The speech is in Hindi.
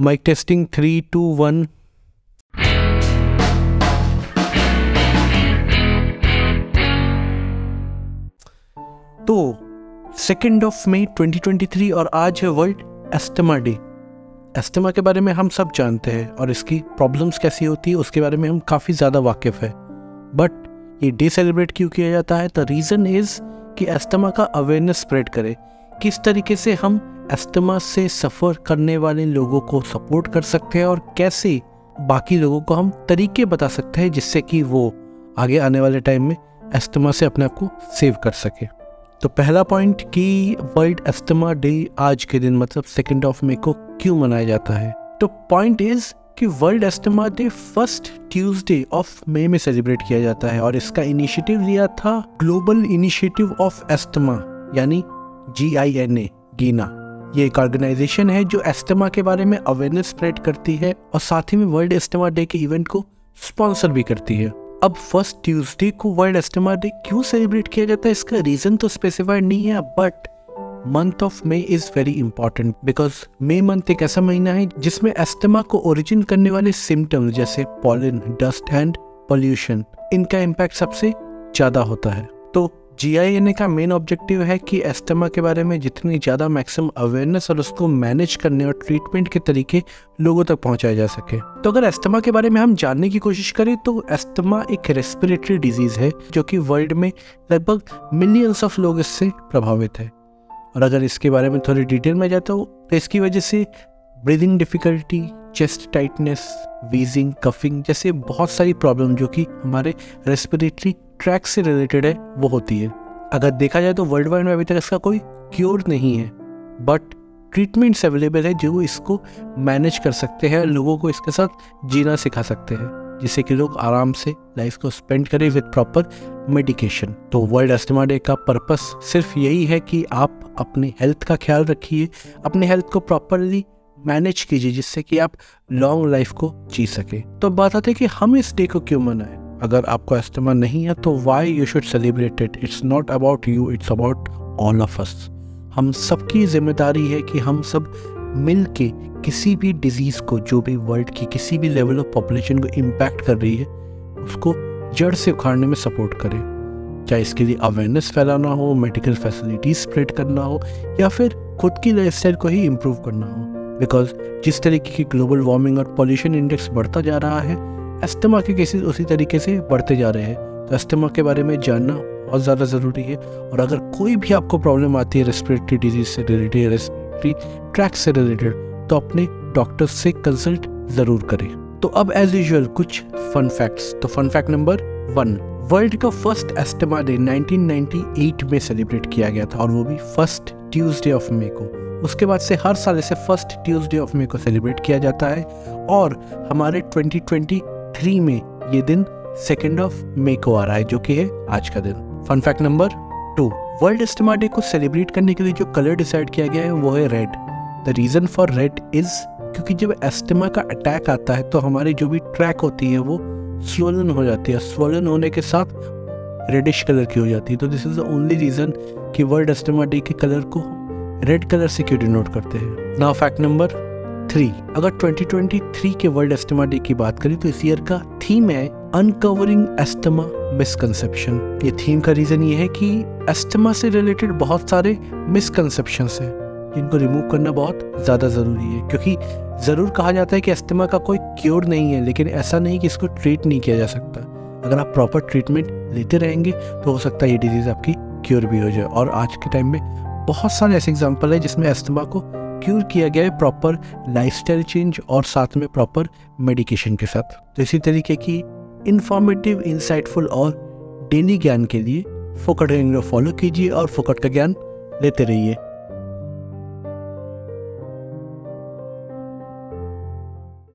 Mic testing three two one तो सेकेंड ऑफ़ मई 2023 और आज है वर्ल्ड एस्टमा डे एस्टमा के बारे में हम सब जानते हैं और इसकी प्रॉब्लम्स कैसी होती है, उसके बारे में हम काफ़ी ज़्यादा वाकिफ़ है. बट ये डे सेलिब्रेट क्यों किया जाता है? द रीज़न इज़ कि एस्टमा का अवेयरनेस स्प्रेड करे. किस तरीके से हम एस्टमा से सफ़र करने वाले लोगों को सपोर्ट कर सकते हैं और कैसे बाकी लोगों को हम तरीके बता सकते हैं जिससे कि वो आगे आने वाले टाइम में एस्टमा से अपने आप को सेव कर सके। तो पहला पॉइंट कि वर्ल्ड एस्टमा डे आज के दिन मतलब सेकेंड ऑफ़ मे को क्यों मनाया जाता है? तो पॉइंट इज़ कि world asthma day first Tuesday of May में सेलिब्रेट किया जाता है और इसका इनिशिएटिव लिया था ग्लोबल इनिशिएटिव ऑफ़ एस्टमा यानी जी आई एन ए गीना ये एक ऑर्गेनाइजेशन है जो एस्टमा के बारे में अवेयरनेस स्प्रेड करती है और साथ ही में वर्ल्ड एस्टमा डे के इवेंट को स्पॉन्सर भी करती है। अब फ़र्स्ट ट्यूसडे को वर्ल्ड एस्टमा डे क्यों सेलिब्रेट किया जाता है, इसका रीजन तो स्पेसिफाइड नहीं है but month of May is very important because May month एक ऐसा महीना है जिसमें एस्टमा को ओरिजिन करने वाले सिम्टम्स जैसे पॉलिन डस्ट एंड पोल्यूशन इनका इम्पैक्ट सबसे ज़्यादा होता है। जी का मेन ऑब्जेक्टिव है कि एस्टमा के बारे में जितनी ज़्यादा मैक्सिमम अवेयरनेस और उसको मैनेज करने और ट्रीटमेंट के तरीके लोगों तक पहुँचाए जा सके। तो अगर एस्टमा के बारे में हम जानने की कोशिश करें तो एस्टमा एक रेस्पिरेटरी डिज़ीज़ है, जो कि वर्ल्ड में लगभग मिलियंस ऑफ़ लोग इससे प्रभावित है। और अगर इसके बारे में थोड़ी डिटेल में जाता हूँ तो इसकी वजह से breathing difficulty chest tightness wheezing coughing जैसे बहुत सारी प्रॉब्लम जो कि हमारे रेस्पिरेटरी ट्रैक से रिलेटेड है, वो होती है। अगर देखा जाए तो वर्ल्ड वाइड में अभी तक इसका कोई क्योर नहीं है बट ट्रीटमेंट्स अवेलेबल है जो इसको मैनेज कर सकते हैं, लोगों को इसके साथ जीना सिखा सकते हैं, जिससे कि लोग आराम से लाइफ को स्पेंड करें विद प्रॉपर मेडिकेशन तो वर्ल्ड एस्टमा डे का पर्पस सिर्फ़ यही है कि आप अपनी हेल्थ का ख्याल रखिए, अपने हेल्थ को प्रॉपरली मैनेज कीजिए जिससे कि आप लॉन्ग लाइफ को जी सके। तो बात आती है कि हम इस डे को क्यों मनाएँ? अगर आपको एस्टमा नहीं है तो why you should celebrate it it's not about you it's about all of us हम सबकी ज़िम्मेदारी है कि हम सब मिल के किसी भी डिज़ीज़ को, जो भी वर्ल्ड की किसी भी लेवल ऑफ़ पॉपुलेशन को इम्पैक्ट कर रही है, उसको जड़ से उखाड़ने में सपोर्ट करें। चाहे इसके लिए अवेयरनेस फैलाना हो मेडिकल फैसिलिटीज़ स्प्रेड करना हो, या फिर खुद की लाइफ को ही इम्प्रूव करना हो। बिकॉज़ जिस तरीके की ग्लोबल वार्मिंग और पॉल्यूशन इंडेक्स बढ़ता जा रहा है एस्टमा के केसेस उसी तरीके से बढ़ते जा रहे हैं। तो एस्टमा के बारे में जानना बहुत ज़्यादा ज़रूरी है। और अगर कोई भी आपको प्रॉब्लम आती है रेस्पिरेटरी डिज़ीज़ से रिलेटेड रेस्पिरेटरी ट्रैक से रिलेटेड तो अपने डॉक्टर से कंसल्ट ज़रूर करें। तो अब एज यूजल कुछ फन फैक्ट्स तो fun fact number one world का फ़र्स्ट एस्टमा डे 1998 में सेलिब्रेट किया गया था और वो भी फ़र्स्ट ट्यूसडे ऑफ़ मे को। उसके बाद से हर साल इसे फ़र्स्ट ट्यूसडे ऑफ़ मे को सेलिब्रेट किया जाता है और हमारे 2023 में ये दिन सेकेंड ऑफ़ मे को आ रहा है, जो कि है आज का दिन। Fun fact number two world asthma day को सेलिब्रेट करने के लिए जो कलर डिसाइड किया गया है, वो है red the reason for red is क्योंकि जब एस्टमा का अटैक आता है तो हमारी जो भी ट्रैक होती है, वो स्वलन हो जाती है। स्वलन होने के साथ रेडिश कलर की हो जाती है। तो this is the only reason कि वर्ल्ड एस्टमा डे के कलर को रेड कलर से क्यों डिनोट करते हैं। नाउ फैक्ट नंबर थ्री अगर 2023 के वर्ल्ड एस्टमा डे की बात करें तो इस ईयर का थीम है अनकवरिंग एस्टमा मिसकंसेप्शन ये थीम का रीजन ये है कि एस्टमा से रिलेटेड बहुत सारे मिसकंसेप्शन है, जिनको रिमूव करना बहुत ज़्यादा ज़रूरी है, क्योंकि ज़रूर कहा जाता है कि एस्टमा का कोई क्योर नहीं है, लेकिन ऐसा नहीं कि इसको ट्रीट नहीं किया जा सकता। अगर आप प्रॉपर ट्रीटमेंट लेते रहेंगे तो हो सकता है ये डिज़ीज़ आपकी क्योर भी हो जाए। और आज के टाइम में बहुत सारे ऐसे एग्ज़ाम्पल है जिसमें अस्थमा को क्योर किया गया है प्रॉपर लाइफस्टाइल चेंज और साथ में प्रॉपर मेडिकेशन के साथ। तो इसी तरीके की इंफॉर्मेटिव इंसाइटफुल और डेली ज्ञान के लिए फोकट फॉलो कीजिए और फोकट का ज्ञान लेते रहिए।